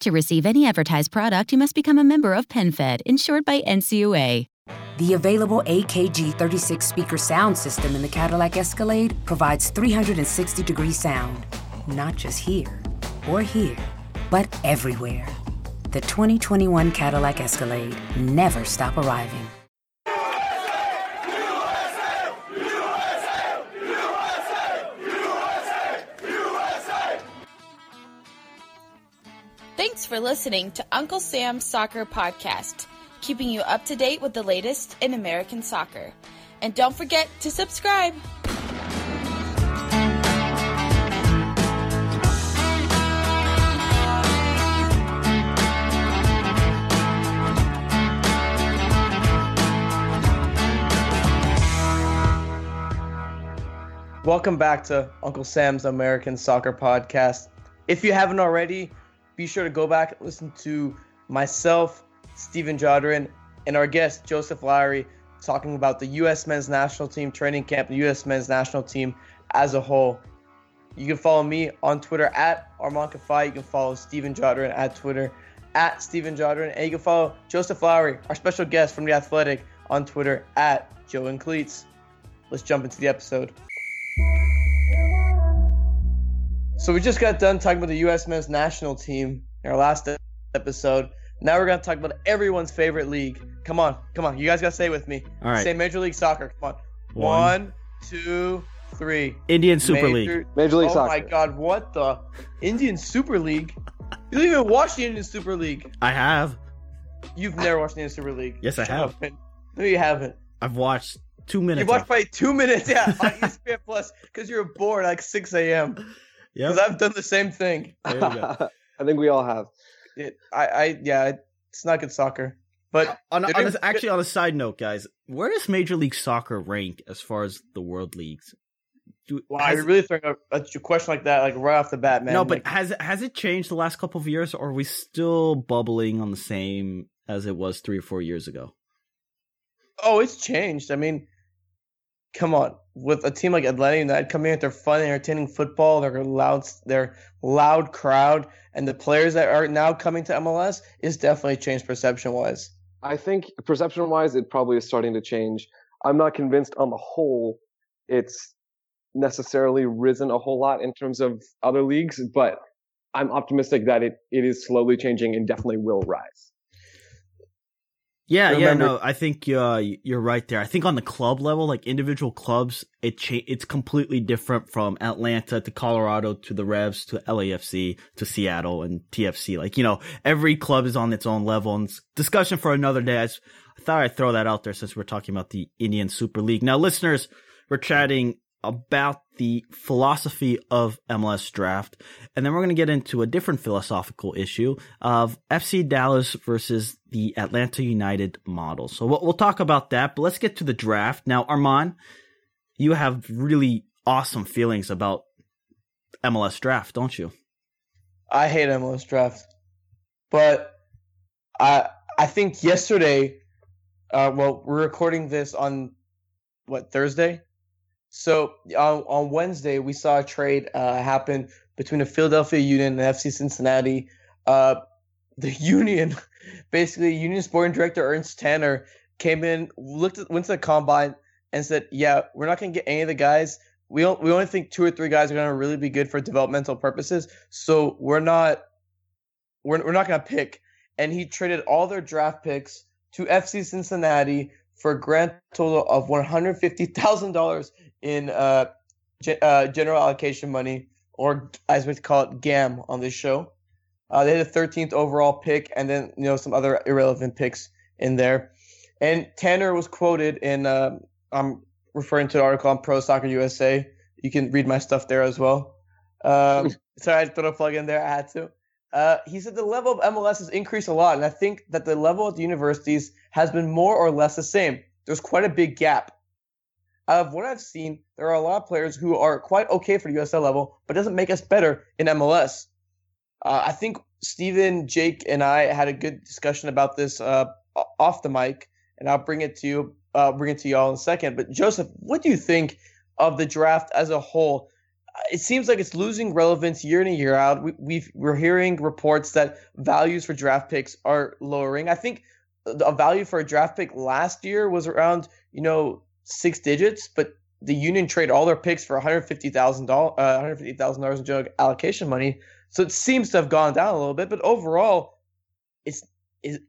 To receive any advertised product, you must become a member of PenFed, insured by NCUA. The available AKG 36 speaker sound system in the Cadillac Escalade provides 360 degree sound, not just here or here, but everywhere. The 2021 Cadillac Escalade never stop arriving. Thanks for listening to Uncle Sam's Soccer Podcast, keeping you up to date with the latest in American soccer. And don't forget to subscribe. Welcome back to Uncle Sam's American Soccer Podcast. If you haven't already, be sure to go back and listen to myself, Stephen Jodrin, and our guest, Joseph Lowery, talking about the U.S. men's national team training camp, the U.S. men's national team as a whole. You can follow me on Twitter at Armand Kafai. You can follow Stephen Jodrin at Twitter at Stephen Jodrin. And you can follow Joseph Lowery, our special guest from The Athletic, on Twitter at Joe and Cleats. Let's jump into the episode. So we just got done talking about the U.S. men's national team in our last episode. Now we're gonna talk about everyone's favorite league. Come on, come on, you guys gotta stay with me. All right. Say Major League Soccer. Come on. One. One, two, three. Indian Super Major, League. Major League oh Soccer. my God, what the Indian Super League? You don't even watch the Indian Super League. I have. You've never watched the Indian Super League. Yes, I have. No, you haven't. I've watched two minutes. You watched of- probably two minutes, yeah, on ESPN Plus because you're bored like 6 a.m. Yep. Because I've done the same thing. There you go. I think we all have. It, I, I, yeah, it's not good soccer. But on, they're on a, actually, on a side note, guys, where does Major League Soccer rank as far as the world leagues? Do, wow, has- you're really throwing a, a question like that, like right off the bat, man. no, but Like, has has it changed the last couple of years, or are we still bubbling on the same as it was three or four years ago? oh, it's changed. I mean, come on, with a team like Atlanta United coming in with their fun, and entertaining football, their loud, their loud crowd, and the players that are now coming to MLS is definitely changed perception wise. I think perception wise, it probably is starting to change. I'm not convinced on the whole it's necessarily risen a whole lot in terms of other leagues, but I'm optimistic that it, it is slowly changing and definitely will rise. Yeah, yeah, no, I think uh, you're right there. I think on the club level, like individual clubs, it cha- it's completely different from Atlanta to Colorado to the Revs to LAFC to Seattle and TFC. Like you know, every club is on its own level. And discussion for another day. I thought I'd throw that out there since we're talking about the Indian Super League. Now, listeners, we're chatting about the philosophy of MLS draft, and then we're going to get into a different philosophical issue of FC Dallas versus the Atlanta United model. So we'll, talk about that, but let's get to the draft. Now, Armand, you have really awesome feelings about MLS draft, don't you? I hate MLS draft, but I I think yesterday, uh, well, we're recording this on what Thursday, so on on Wednesday we saw a trade uh, happen between the Philadelphia Union and FC Cincinnati. Uh, the Union, basically, Union Sporting Director Ernst Tanner came in, looked at, went to the combine, and said, "Yeah, we're not going to get any of the guys. We don't, we only think two or three guys are going to really be good for developmental purposes. So we're not we're we're not going to pick." And he traded all their draft picks to FC Cincinnati for a grand total of one hundred fifty thousand dollars in uh, ge- uh, general allocation money, or as we call it, GAM on this show. Uh, they had a 13th overall pick, and then you know some other irrelevant picks in there. And Tanner was quoted in uh, I'm referring to an article on Pro Soccer USA. You can read my stuff there as well. Um, sorry, I had to throw a plug in there. I had to. Uh, he said the level of MLS has increased a lot, and I think that the level at the universities has been more or less the same. There's quite a big gap. Of what I've seen, there are a lot of players who are quite okay for the USL level, but doesn't make us better in MLS. Uh, I think Stephen, Jake, and I had a good discussion about this uh, off the mic, and I'll bring it to you. Uh, bring it to y'all in a second. But Joseph, what do you think of the draft as a whole? It seems like it's losing relevance year in and year out. We, we've we're hearing reports that values for draft picks are lowering. I think a value for a draft pick last year was around you know six digits, but the Union trade all their picks for one hundred fifty thousand dollars, uh, one hundred fifty thousand dollars in general allocation money. So it seems to have gone down a little bit, but overall, it's is.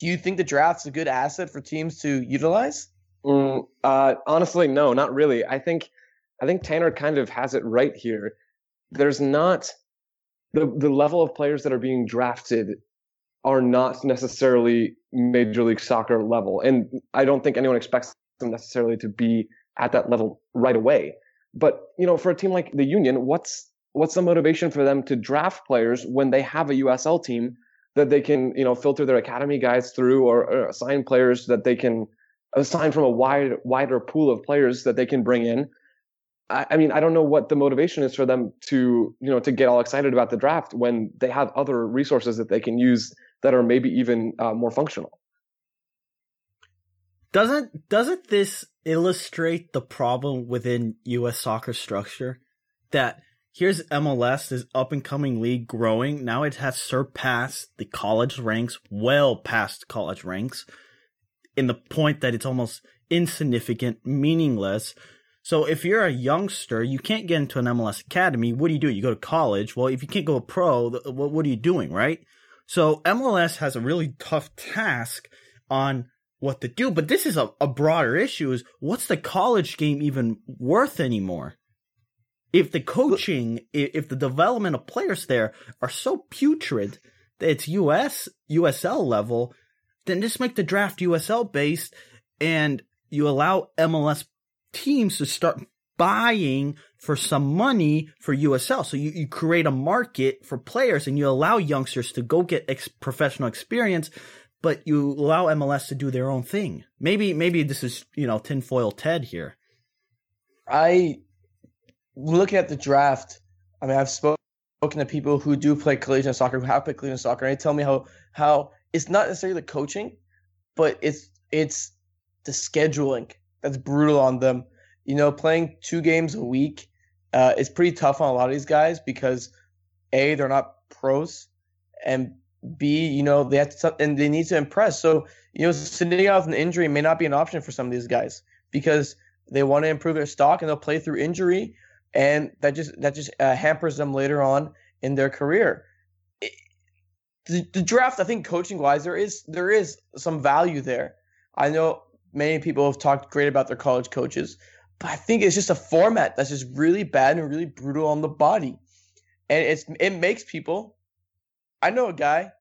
Do you think the draft's a good asset for teams to utilize? Mm, uh, honestly, no, not really. I think I think Tanner kind of has it right here. There's not the the level of players that are being drafted are not necessarily Major League Soccer level, and I don't think anyone expects them necessarily to be at that level right away. But you know, for a team like the Union, what's what's the motivation for them to draft players when they have a USL team that they can you know filter their academy guys through or, or assign players that they can assign from a wide wider pool of players that they can bring in I, mean, I don't know what the motivation is for them to, you know, to get all excited about the draft when they have other resources that they can use that are maybe even uh, more functional. Doesn't doesn't this illustrate the problem within U.S. soccer structure that here's MLS, this up and coming league growing. Now it has surpassed the college ranks, well past college ranks, in the point that it's almost insignificant, meaningless. So if you're a youngster, you can't get into an MLS academy. What do you do? You go to college. Well, if you can't go pro, what, what are you doing, right? So MLS has a really tough task on what to do. But this is a, a broader issue is what's the college game even worth anymore? If the coaching, if the development of players there are so putrid that it's US, USL level, then just make the draft USL based and you allow MLS teams to start buying for some money for USL. So you, you create a market for players and you allow youngsters to go get ex- professional experience, but you allow MLS to do their own thing. Maybe, maybe this is, you know, tinfoil Ted here. I, looking at the draft, I mean, I've spoken to people who do play collegiate soccer, who have played collegiate soccer, and they tell me how, how it's not necessarily the coaching, but it's, it's the scheduling that's brutal on them. You know, playing two games a week uh, is pretty tough on a lot of these guys because a they're not pros, and b you know they have to and they need to impress. So you know, sitting out with an injury may not be an option for some of these guys because they want to improve their stock and they'll play through injury, and that just that just uh, hampers them later on in their career. It, the, the draft, I think, coaching wise, there is there is some value there. I know many people have talked great about their college coaches, but I think it's just a format that's just really bad and really brutal on the body. And it's it makes people I know a guy,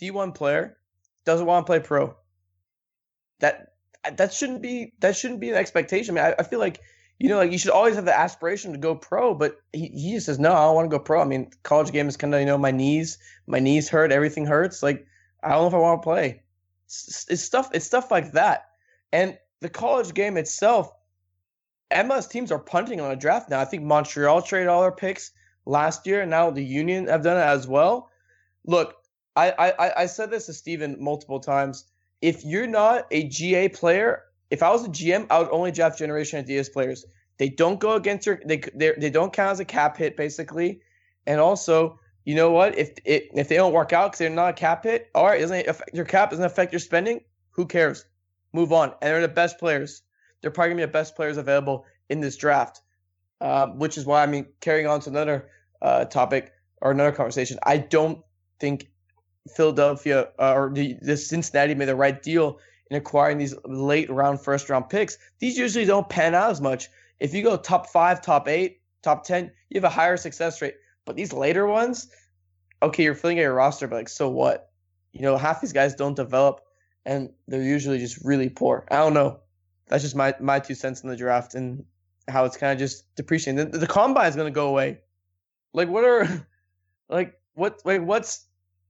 D1 player, doesn't want to play pro. That that shouldn't be that shouldn't be an expectation. I mean, I, I feel like you know, like you should always have the aspiration to go pro, but he, he just says, no, I don't want to go pro. I mean, college game is kind of, you know, my knees, my knees hurt, everything hurts. Like, I don't know if I want to play. It's, it's stuff, it's stuff like that. And the college game itself, MLS teams are punting on a draft now. I think Montreal traded all their picks last year, and now the Union have done it as well. Look, I, I, I said this to Steven multiple times. If you're not a GA player, if I was a GM, I would only draft Generation Adidas players. They don't go against your they they don't count as a cap hit basically, and also you know what if it, if they don't work out because they're not a cap hit, all right, doesn't affect your cap doesn't affect your spending. Who cares? move on. And they're the best players. They're probably gonna be the best players available in this draft. Uh, which is why I mean, carrying on to another uh, topic or another conversation. I don't think Philadelphia uh, or the, the Cincinnati made the right deal in acquiring these late round first round picks. These usually don't pan out as much. If you go top five, top eight, top ten, you have a higher success rate. But these later ones, okay, you're filling out your roster, but like, so what? You know, half these guys don't develop and they're usually just really poor. I don't know. That's just my my two cents in the draft and how it's kind of just depreciating. The, the combine is going to go away. Like, what are, like, what, like, what's,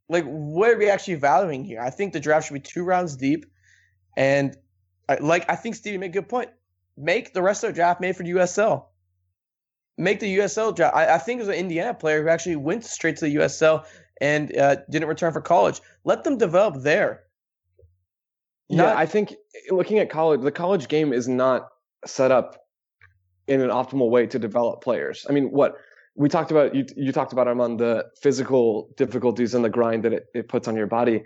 like, what are we actually valuing here? I think the draft should be two rounds deep. And I, like I think Stevie made a good point. Make the rest of the draft made for the USL. Make the USL draft. I, I think it was an Indiana player who actually went straight to the USL and uh, didn't return for college. Let them develop there. yeah, I think looking at college, the college game is not set up in an optimal way to develop players. I mean, what we talked about, you, you talked about on the physical difficulties and the grind that it, it puts on your body.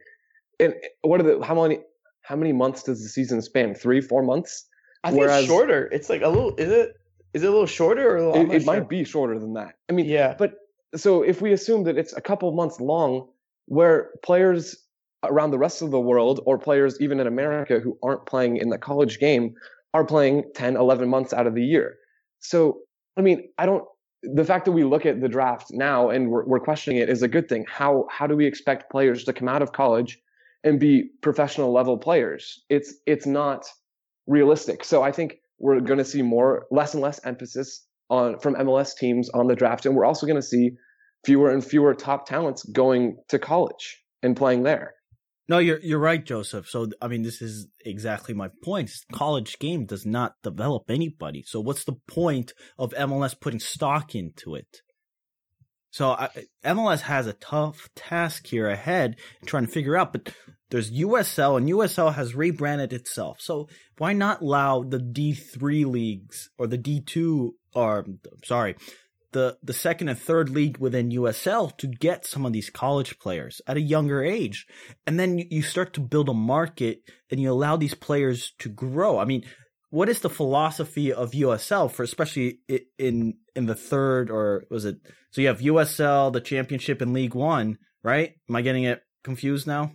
And what are the, how many, how many months does the season span? Three, four months? I think Whereas- it's shorter. It's like a little. Is it? Is it a little shorter or a little? It, it might be shorter than that. I mean, Yeah. but so if we assume that it's a couple of months long, where players around the rest of the world or players even in America who aren't playing in the college game are playing 10, 11 months out of the year. So, I mean, I don't, the fact that we look at the draft now and we're, we're questioning it is a good thing. How, how do we expect players to come out of college and be professional level players? It's, it's not realistic. So I think we're going to see more, less and less emphasis on from MLS teams on the draft, and we're also going to see fewer and fewer top talents going to college and playing there. No, you're you're right, Joseph. So I mean, this is exactly my point. College game does not develop anybody. So what's the point of MLS putting stock into it? So I, MLS has a tough task here ahead in trying to figure out. But there's USL, and USL has rebranded itself. So why not allow the D three leagues or the D two or sorry, the the second and third league within USL to get some of these college players at a younger age, and then you- start to build a market and you allow these players to grow. I mean, what is the philosophy of USL for especially in in the third or was it? So you have USL, the Championship, and League One, right? Am I getting it confused now?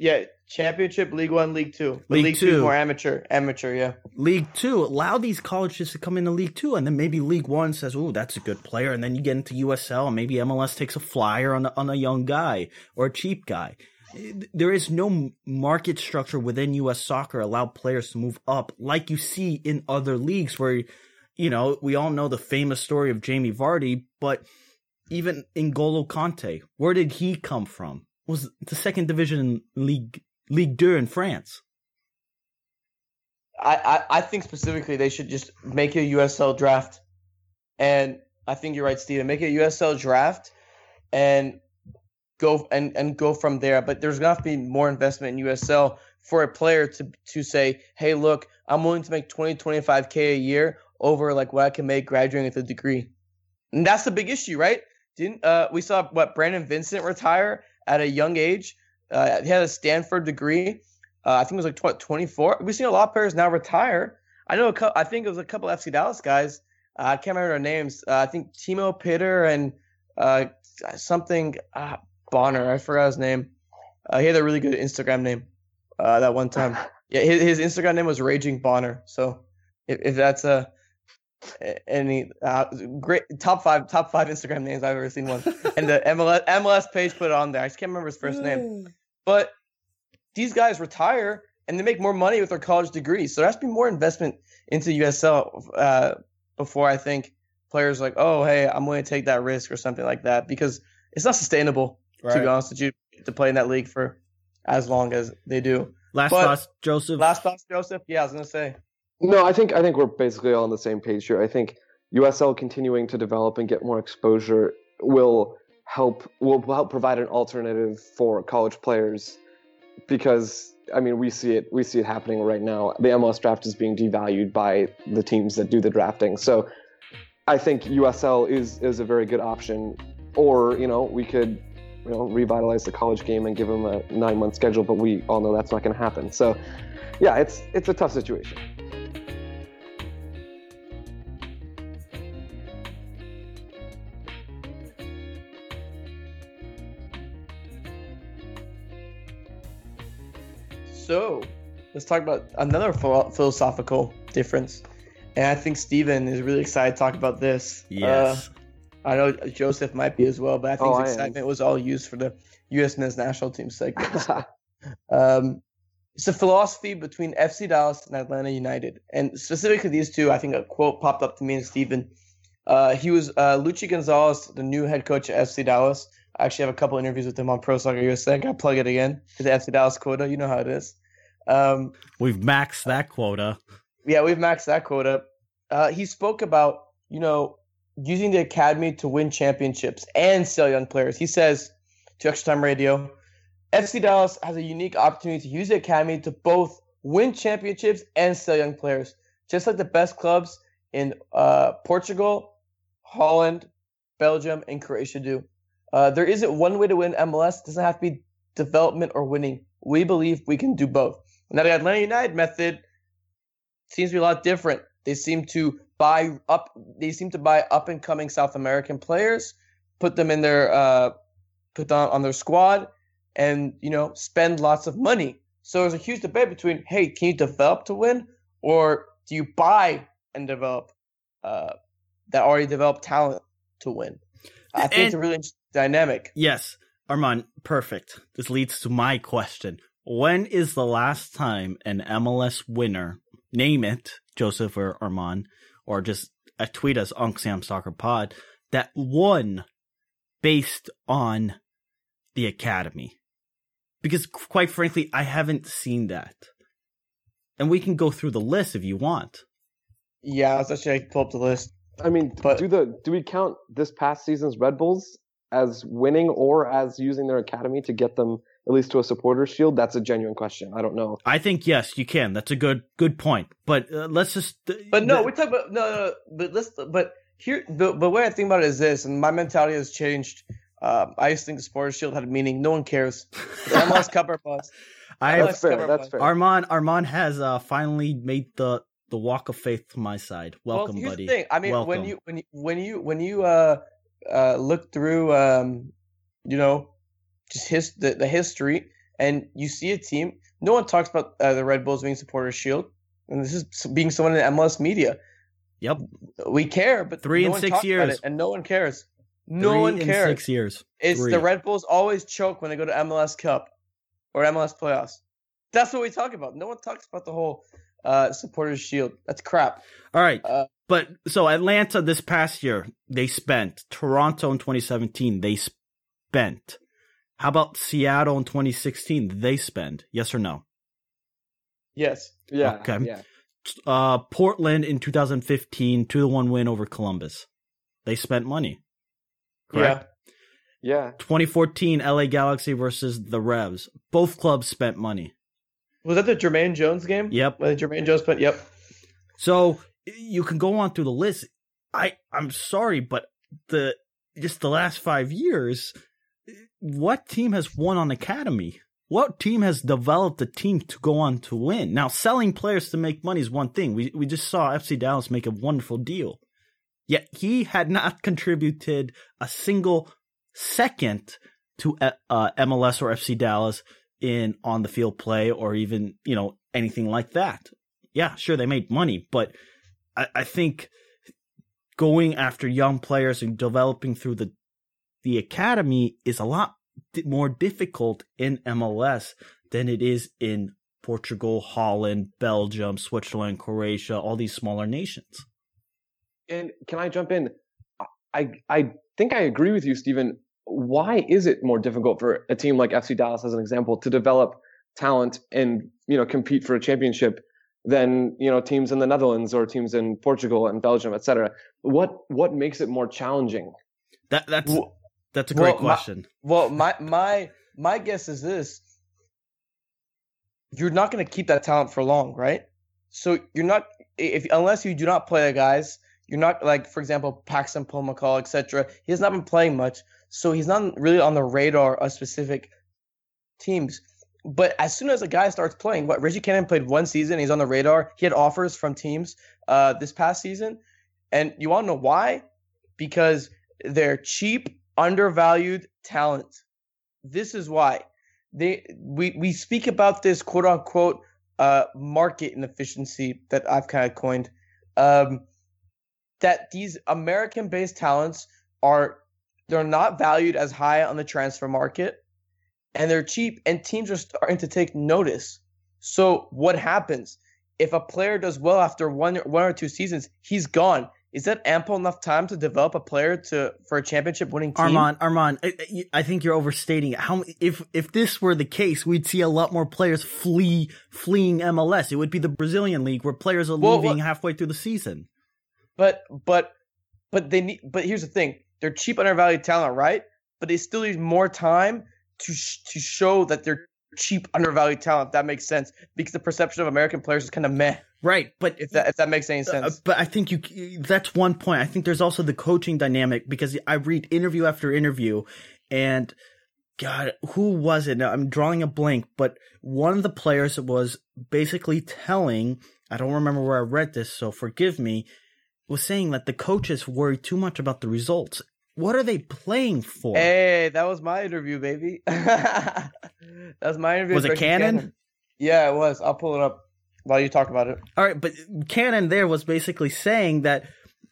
Yeah, Championship, League One, League Two. League League Two is Two. more amateur. Amateur, yeah. League Two, allow these colleges to come into League Two, and then maybe League One says, "Oh, that's a good player," and then you get into USL, and maybe MLS takes a flyer on a, on a young guy or a cheap guy. There is no market structure within U.S. soccer allow players to move up like you see in other leagues, where you know we all know the famous story of Jamie Vardy, but even N'Golo Kanté, where did he come from? Was the second division league League Deux in France? I, I, I think specifically they should just make a USL draft. And I think you're right, Steven. Make a USL draft and go and, and go from there. But there's gonna have to be more investment in USL for a player to to say, hey, look, I'm willing to make 20, 25K a year over like what I can make graduating with a degree. And that's the big issue, right? Didn't uh we saw what Brandon Vincent retire at a young age. Uh, he had a Stanford degree. Uh, I think it was like tw- 24. We've seen a lot of players now retire. I know a couple, I think it was a couple of FC Dallas guys. Uh, I can't remember their names. Uh, I think Timo Pitter and uh, something uh, Bonner. I forgot his name. Uh, he had a really good Instagram name uh, that one time. Yeah, his, his Instagram name was Raging Bonner. So if, if that's a any uh, great top five top five Instagram names I've ever seen one, and the MLS MLS page put it on there. I just can't remember his first name, but these guys retire and they make more money with their college degrees. So there has to be more investment into USL uh, before I think players like, oh, hey, I'm willing to take that risk or something like that because it's not sustainable, to be honest with you, to play in that league for as long as they do. Last But- thoughts, Joseph. Last thoughts, Joseph? Yeah, I was going to say. No, I think I think we're basically all on the same page here. I think USL continuing to develop and get more exposure will help will help provide an alternative for college players because I mean we see it we see it happening right now. The MLS draft is being devalued by the teams that do the drafting. So I think USL is is a very good option. Or you know we could you know revitalize the college game and give them a nine month schedule, but we all know that's not going to happen. So yeah, it's it's a tough situation. So let's talk about another philo- philosophical difference. And I think Steven is really excited to talk about this. Yes. Uh, I know Joseph might be as well, but I think Oh, his excitement was all used for the U.S. men's national team segment. um, it's a philosophy between FC Dallas and Atlanta United, and specifically these two. I think a quote popped up to me and Steven. Uh, he was uh, Luchi Gonzalez, the new head coach at FC Dallas. I actually have a couple interviews with him on Pro Soccer USA. I got to plug it again to the FC Dallas quota. You know how it is. Um, We've maxed that quota. yeah, we've maxed that quota. Uh, he spoke about you know using the academy to win championships and sell young players. He says to Extra Time Radio, FC Dallas has a unique opportunity to use the academy to both win championships and sell young players, just like the best clubs in uh, Portugal, Holland, Belgium, and Croatia do. Uh, there isn't one way to win MLS. It doesn't have to be development or winning. We believe we can do both. Now the Atlanta United method seems to be a lot different. They seem to buy up. They seem to buy up and coming South American players, put them in their uh, put them on their squad, and you know spend lots of money. So there's a huge debate between, hey, can you develop to win, or do you buy and develop uh, that already developed talent to win? I think it's a really interesting dynamic. Yes, Armand, perfect. This leads to my question. When is the last time an MLS winner, name it, Joseph or Armand, or just a tweet us, Unc Sam Soccer Pod, that won based on the academy? Because quite frankly, I haven't seen that. And we can go through the list if you want. Yeah, I was actually I pull up the list. I mean, But- do the do we count this past season's Red Bulls as winning or as using their academy to get them at least to a supporters shield? That's a genuine question. I don't know. I think yes, you can. That's a good good point. But uh, let's just. But no, the- we talk about no, no, no but let's. But here, the the way I think about it is this, and my mentality has changed. Um, I used to think the Supporters Shield had a meaning. No one cares. The MLS Cup or bust. I MLS That's fair. That's fair. Armand Armand has uh, finally made the the walk of faith to my side. Welcome, well, here's buddy. The thing. I mean, when you when you when you when you uh uh look through um you know just his the, the history and you see a team. No one talks about uh, the Red Bulls being Supporters Shield, and this is being someone in MLS media. Yep, We care, but Three no and one six talks about years. it, and no one cares. No Three one cares. Six years. It's Three. the Red Bulls always choke when they go to MLS Cup or MLS playoffs. That's what we talk about. No one talks about the whole uh, supporters shield. That's crap. All right, Uh, but so Atlanta this past year they spent. Toronto in 2017 they spent. How about Seattle in 2016? They spend? Yes or no? Yes. Yeah. Okay. Yeah. Uh, Portland in 2015, two to one win over Columbus. They spent money. Correct. Yeah. 2014 LA Galaxy versus the Revs. Both clubs spent money. Was that the Jermaine Jones game? Yep. When Jermaine Jones spent. Yep. So you can go on through the list. I I'm sorry, but the just the last five years, what team has won on academy? What team has developed a team to go on to win? Now, selling players to make money is one thing. We we just saw FC Dallas make a wonderful deal. Yet he had not contributed a single second to uh, uh, MLS or FC Dallas in on the field play or even you know anything like that. Yeah, sure they made money, but I, I think going after young players and developing through the the academy is a lot more difficult in MLS than it is in Portugal, Holland, Belgium, Switzerland, Croatia, all these smaller nations. And can I jump in? I I think I agree with you, Stephen. Why is it more difficult for a team like FC Dallas, as an example, to develop talent and you know compete for a championship than you know teams in the Netherlands or teams in Portugal and Belgium, et cetera? What what makes it more challenging? That that's that's a great well, my- question. Well, my my my guess is this: you're not going to keep that talent for long, right? So you're not if unless you do not play the guys, you're not like for example Paxton Pomykal, etc. He has not been playing much, so he's not really on the radar of specific teams. But as soon as a guy starts playing, what Reggie Cannon played one season, he's on the radar. He had offers from teams uh, this past season, and you want to know why? Because they're cheap, undervalued talent. This is why they we we speak about this quote unquote uh, market inefficiency that I've kind of coined. Um, that these American-based talents are they're not valued as high on the transfer market, and they're cheap, and teams are starting to take notice. So what happens if a player does well after one one or two seasons? He's gone. Is that ample enough time to develop a player to for a championship winning team? Armand, Armand, I, I think you're overstating it. How if if this were the case, we'd see a lot more players flee fleeing MLS. It would be the Brazilian league where players are Well, leaving well- halfway through the season. But but but they need. But here's the thing: they're cheap, undervalued talent, right? But they still need more time to sh- to show that they're cheap, undervalued talent. That makes sense, because the perception of American players is kind of meh. Right, but If that if that makes any Uh, sense. but I think you that's one point. I think there's also the coaching dynamic because I read interview after interview and God, who was it? Now, I'm drawing a blank, but one of the players was basically telling, I don't remember where I read this, so forgive me, was saying that the coaches worry too much about the results. What are they playing for? Hey, that was my interview, baby. that was my interview. Was it Cannon? Yeah, it was. I'll pull it up while you talk about it. All right, but Cannon there was basically saying that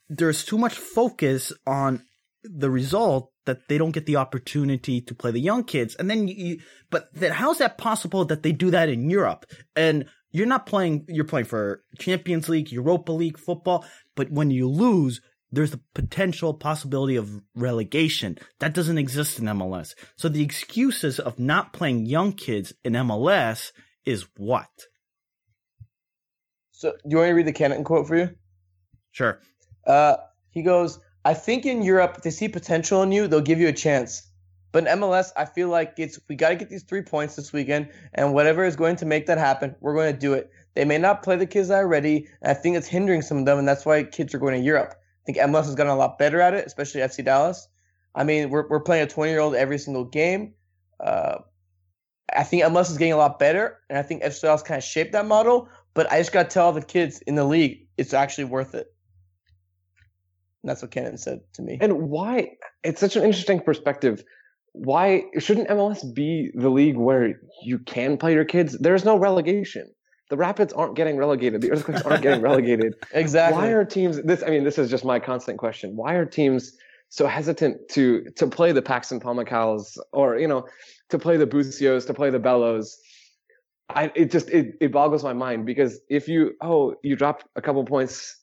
there's too much focus on the result that they don't get the opportunity to play the young kids. And then you, but then how's that possible that they do that in Europe? And you're not playing, you're playing for Champions League, Europa League football, but when you lose, there's the potential possibility of relegation. That doesn't exist in MLS. So the excuses of not playing young kids in MLS is what? So, do you want me to read the Cannon quote for you? Sure. Uh, he goes, I think in Europe, if they see potential in you, they'll give you a chance. But in MLS, I feel like it's we got to get these three points this weekend, and whatever is going to make that happen, we're going to do it. They may not play the kids that are ready, and I think it's hindering some of them, and that's why kids are going to Europe. I think MLS has gotten a lot better at it, especially FC Dallas. I mean, we're we're playing a 20 year old every single game. Uh, I think MLS is getting a lot better, and I think FC Dallas kind of shaped that model. But I just got to tell the kids in the league, it's actually worth it. And that's what Cannon said to me. And why? It's such an interesting perspective. Why shouldn't MLS be the league where you can play your kids? There's no relegation. The Rapids aren't getting relegated. The Earthquakes aren't getting relegated. exactly. Why are teams this? I mean, this is just my constant question. Why are teams so hesitant to to play the Paxton Pomykals or you know to play the Busios, to play the Bellos? I it just it, it boggles my mind because if you oh you dropped a couple points,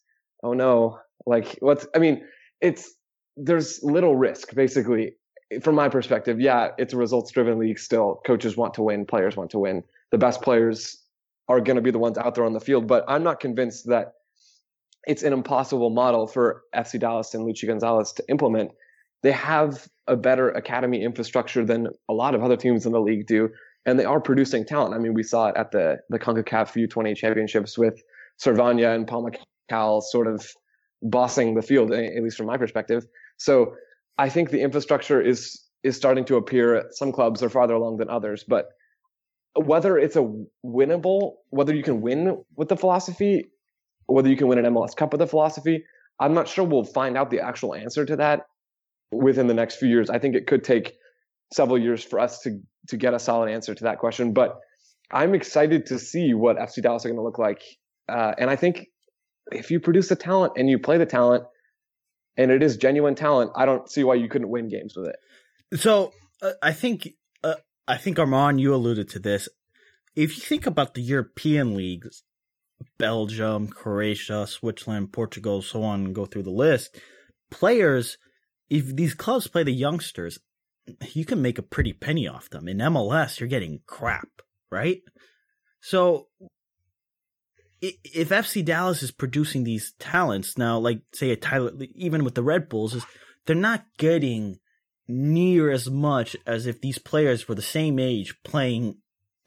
oh no, like what's I mean it's there's little risk basically from my perspective. Yeah, it's a results driven league still. Coaches want to win, players want to win. The best players are going to be the ones out there on the field, but I'm not convinced that it's an impossible model for FC Dallas and Luchi Gonzalez to implement. They have a better academy infrastructure than a lot of other teams in the league do, and they are producing talent. I mean, we saw it at the the CONCACAF U20 championships with Servania and Palma Cal sort of bossing the field, at least from my perspective. So I think the infrastructure is is starting to appear. Some clubs are farther along than others, but whether it's a winnable, whether you can win with the philosophy, whether you can win an MLS Cup with the philosophy, I'm not sure we'll find out the actual answer to that within the next few years. I think it could take several years for us to to get a solid answer to that question. But I'm excited to see what FC Dallas are going to look like, uh, and I think if you produce the talent and you play the talent, and it is genuine talent, I don't see why you couldn't win games with it. So uh, I think uh, I think Armand, you alluded to this. If you think about the European leagues, Belgium, Croatia, Switzerland, Portugal, so on, go through the list, players, if these clubs play the youngsters, you can make a pretty penny off them. In MLS, you're getting crap, right? So if FC Dallas is producing these talents now, like say a Tyler, even with the Red Bulls, is they're not getting near as much as if these players were the same age playing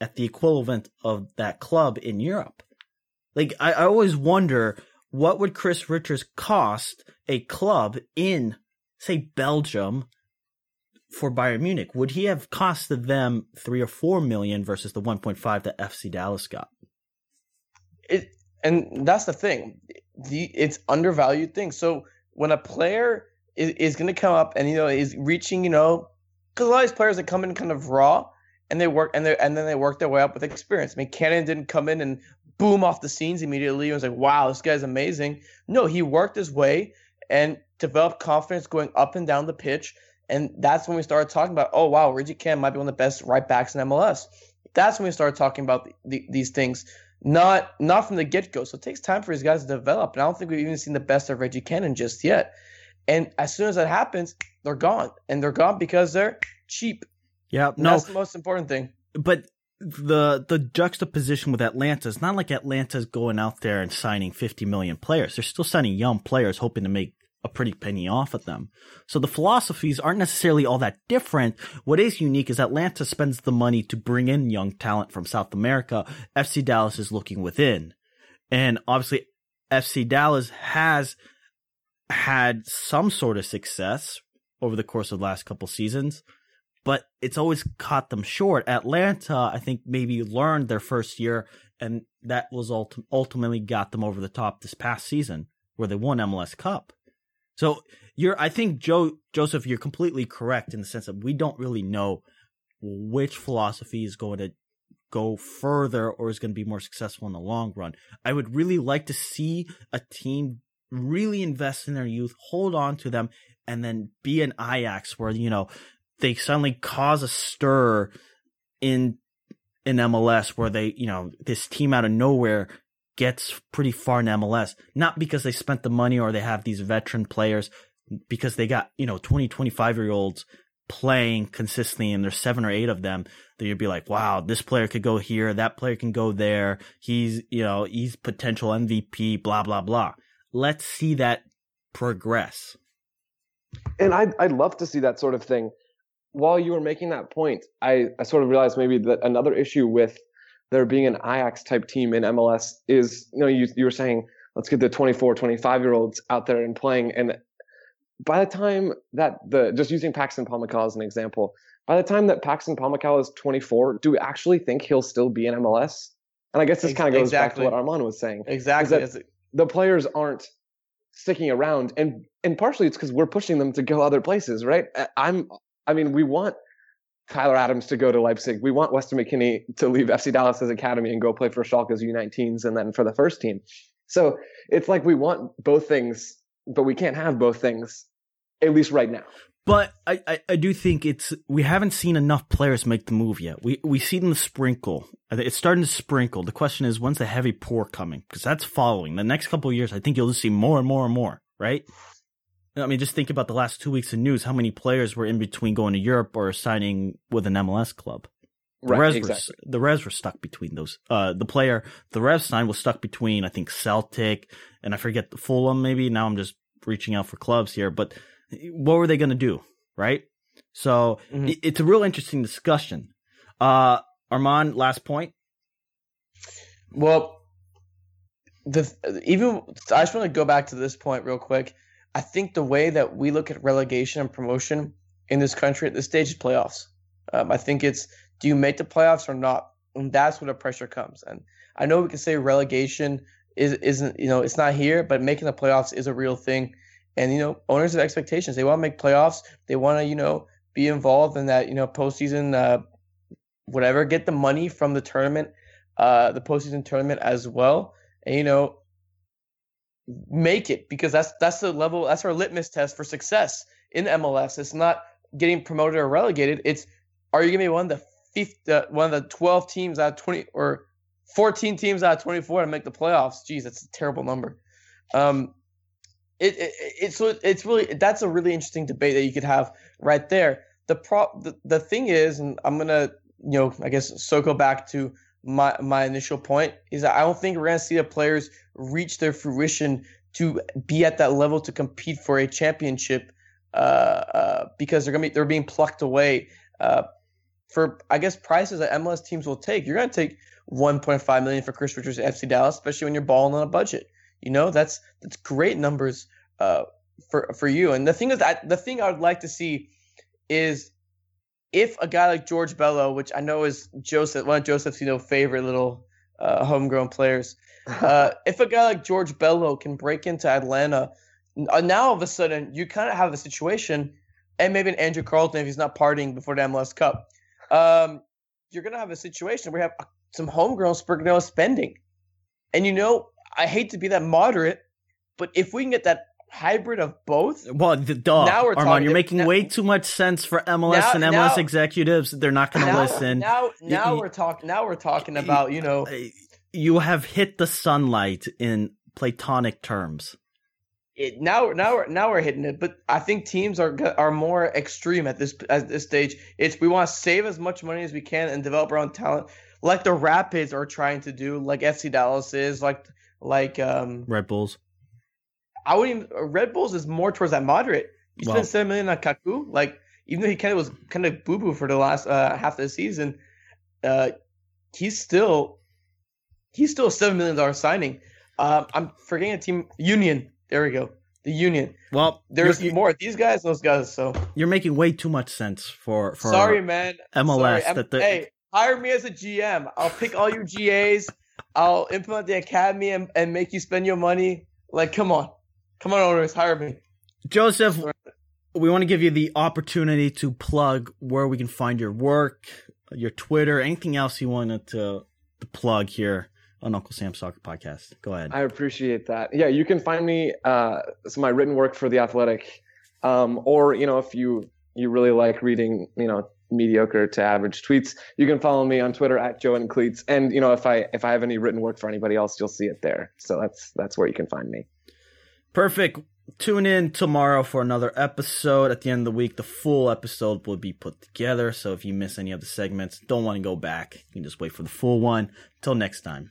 at the equivalent of that club in Europe. Like I, I always wonder what would Chris Richards cost a club in say Belgium for Bayern Munich? Would he have costed them three or four million versus the one point five that FC Dallas got? it and that's the thing. The it's undervalued thing so when a player is, is going to come up and you know is reaching you know because a lot of these players that come in kind of raw and they work and they and then they work their way up with experience. I mean cannon didn't come in and boom off the scenes immediately and was like wow this guy's amazing. No he worked his way and developed confidence going up and down the pitch and that's when we started talking about oh wow reggie Cannon might be one of the best right backs in mls that's when we started talking about the, the, these things not not from the get go. So it takes time for these guys to develop. And I don't think we've even seen the best of Reggie Cannon just yet. And as soon as that happens, they're gone, and they're gone because they're cheap. Yeah, no, that's the most important thing. but the the juxtaposition with Atlanta is not like Atlanta's going out there and signing 50 million players. They're still signing young players, hoping to make a pretty penny off of them. So the philosophies aren't necessarily all that different. What is unique is Atlanta spends the money to bring in young talent from South America. FC Dallas is looking within. And obviously FC Dallas has had some sort of success over the course of the last couple seasons, but it's always caught them short. Atlanta, I think, maybe learned their first year, and that was ulti- ultimately got them over the top this past season, where they won MLS Cup. So you're, I think, Joe Joseph, you're completely correct in the sense that we don't really know which philosophy is going to go further or is going to be more successful in the long run. I would really like to see a team really invest in their youth, hold on to them, and then be an Ajax where, you know, they suddenly cause a stir in in MLS where they, you know, this team out of nowhere gets pretty far in MLS, not because they spent the money or they have these veteran players, because they got, you know, 20, 25 year olds playing consistently and there's seven or eight of them that you'd be like, wow, this player could go here, that player can go there. He's, you know, he's potential MVP, blah, blah, blah. Let's see that progress. and I'd, I'd love to see that sort of thing. While you were making that point, I, I sort of realized maybe that another issue with there being an Ajax type team in MLS is, you know, you, you were saying, let's get the 24, 25 year olds out there and playing. And by the time that the, just using Paxton Pomykal as an example, by the time that Paxton Pomykal is 24, do we actually think he'll still be in MLS? And I guess this kind of goes exactly. back to what Armand was saying Exactly. Is the players aren't sticking around and and partially it's because we're pushing them to go other places right i'm i mean we want tyler adams to go to leipzig we want weston mckennie to leave fc dallas's academy and go play for schalke's u19s and then for the first team so it's like we want both things but we can't have both things at least right now But I, I, I do think it's we haven't seen enough players make the move yet. We we see them sprinkle. It's starting to sprinkle. The question is, when's the heavy pour coming? Because that's following. The next couple of years, I think you'll just see more and more and more. Right? I mean, just think about the last two weeks of news. How many players were in between going to Europe or signing with an MLS club? The right Revs exactly were the Revs were stuck between those. Uh, the player the Revs signed was stuck between I think Celtic and I forget the Fulham maybe. Now I'm just reaching out for clubs here, but what were they going to do, right? So Mhm. it- it's a real interesting discussion. Uh, Armand, last point. Well, the even I just want to go back to this point real quick. I think the way that we look at relegation and promotion in this country at this stage is playoffs. Um, I think it's do you make the playoffs or not, and that's where the pressure comes. And I know we can say relegation is isn't you know it's not here, but making the playoffs is a real thing. And you know owners have expectations. They want to make playoffs. They want to you know be involved in that you know postseason uh, whatever. Get the money from the tournament uh, the postseason tournament as well, and you know, make it because that's that's the level that's our litmus test for success in MLS. It's not getting promoted or relegated. It's are you gonna be one of the fifth, uh, one of the twelve teams out of twenty or fourteen teams out of twenty four to make the playoffs? Jeez, that's a terrible number. Um, it, it it's it's really that's a really interesting debate that you could have right there. The pro the, the thing is, and I'm gonna you know I guess circle back to my my initial point is that I don't think we're gonna see the players reach their fruition to be at that level to compete for a championship uh, uh, because they're gonna be they're being plucked away uh, for I guess prices that MLS teams will take. You're gonna take 1.5 million for Chris Richards at FC Dallas, especially when you're balling on a budget. You know that's that's great numbers uh, for for you. And the thing is that the thing I would like to see is if a guy like George Bello, which I know is Joseph, one of Joseph's you know favorite little uh, homegrown players, uh, if a guy like George Bello can break into Atlanta, uh, now all of a sudden you kind of have a situation, and maybe an Andrew Carleton if he's not partying before the MLS Cup, um, you're gonna have a situation where you have some homegrown Spurgano spending, and you know I hate to be that moderate, but if we can get that hybrid of both, Well, the dog. Now we're Armand, talking- you're making now- way too much sense for MLS Now- and MLS now- executives. They're not going to listen. Now, now you- we're talking. Now we're talking about you know you have hit the sunlight in platonic terms. It, now, now, we're, now we're hitting it. But I think teams are are more extreme at this at this stage. It's we want to save as much money as we can and develop our own talent, like the Rapids are trying to do, like FC Dallas is, like like um Red Bulls. I wouldn't. Even, Red Bulls is more towards that moderate. You Wow. spent seven million on Kaku, like even though he kind of was kind of boo boo for the last uh, half of the season, uh, he's still he's still a seven million dollar signing. Um, I'm forgetting a team Union. There we go, the Union. Well, There's you're, more these guys, those guys. So you're making way too much sense for for sorry, man. MLS Sorry. That the hey, hire me as a GM. I'll pick all your GAs. I'll implement the academy and, and make you spend your money. Like, come on, come on, owners, hire me. Joseph. We want to give you the opportunity to plug where we can find your work, your Twitter, anything else you wanted to, to plug here on Uncle Sam Soccer Podcast. Go ahead. I appreciate that. Yeah, you can find me uh, some my written work for the Athletic, um, or you know if you you really like reading you know mediocre to average tweets, you can follow me on Twitter at Joe and Cleats. And you know if I if I have any written work for anybody else, you'll see it there. So that's that's where you can find me. Perfect. Tune in tomorrow for another episode. At the end of the week, the full episode will be put together. So if you miss any of the segments, don't want to go back. You can just wait for the full one. Till next time.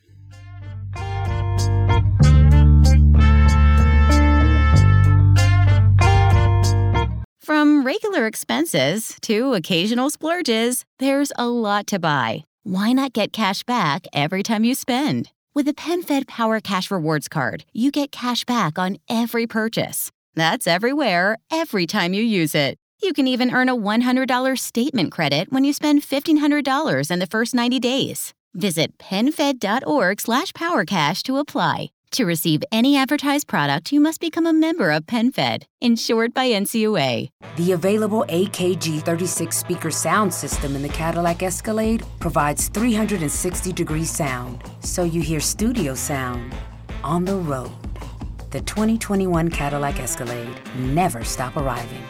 From regular expenses to occasional splurges, there's a lot to buy. Why not get cash back every time you spend? With a PenFed Power Cash Rewards card, you get cash back on every purchase. That's everywhere, every time you use it. You can even earn a $100 statement credit when you spend $1,500 in the first 90 days. Visit penfed.org slash powercash to apply. To receive any advertised product, you must become a member of PenFed, insured by NCUA. The available AKG 36 speaker sound system in the Cadillac Escalade provides 360 degree sound, so you hear studio sound on the road. The 2021 Cadillac Escalade never stop arriving.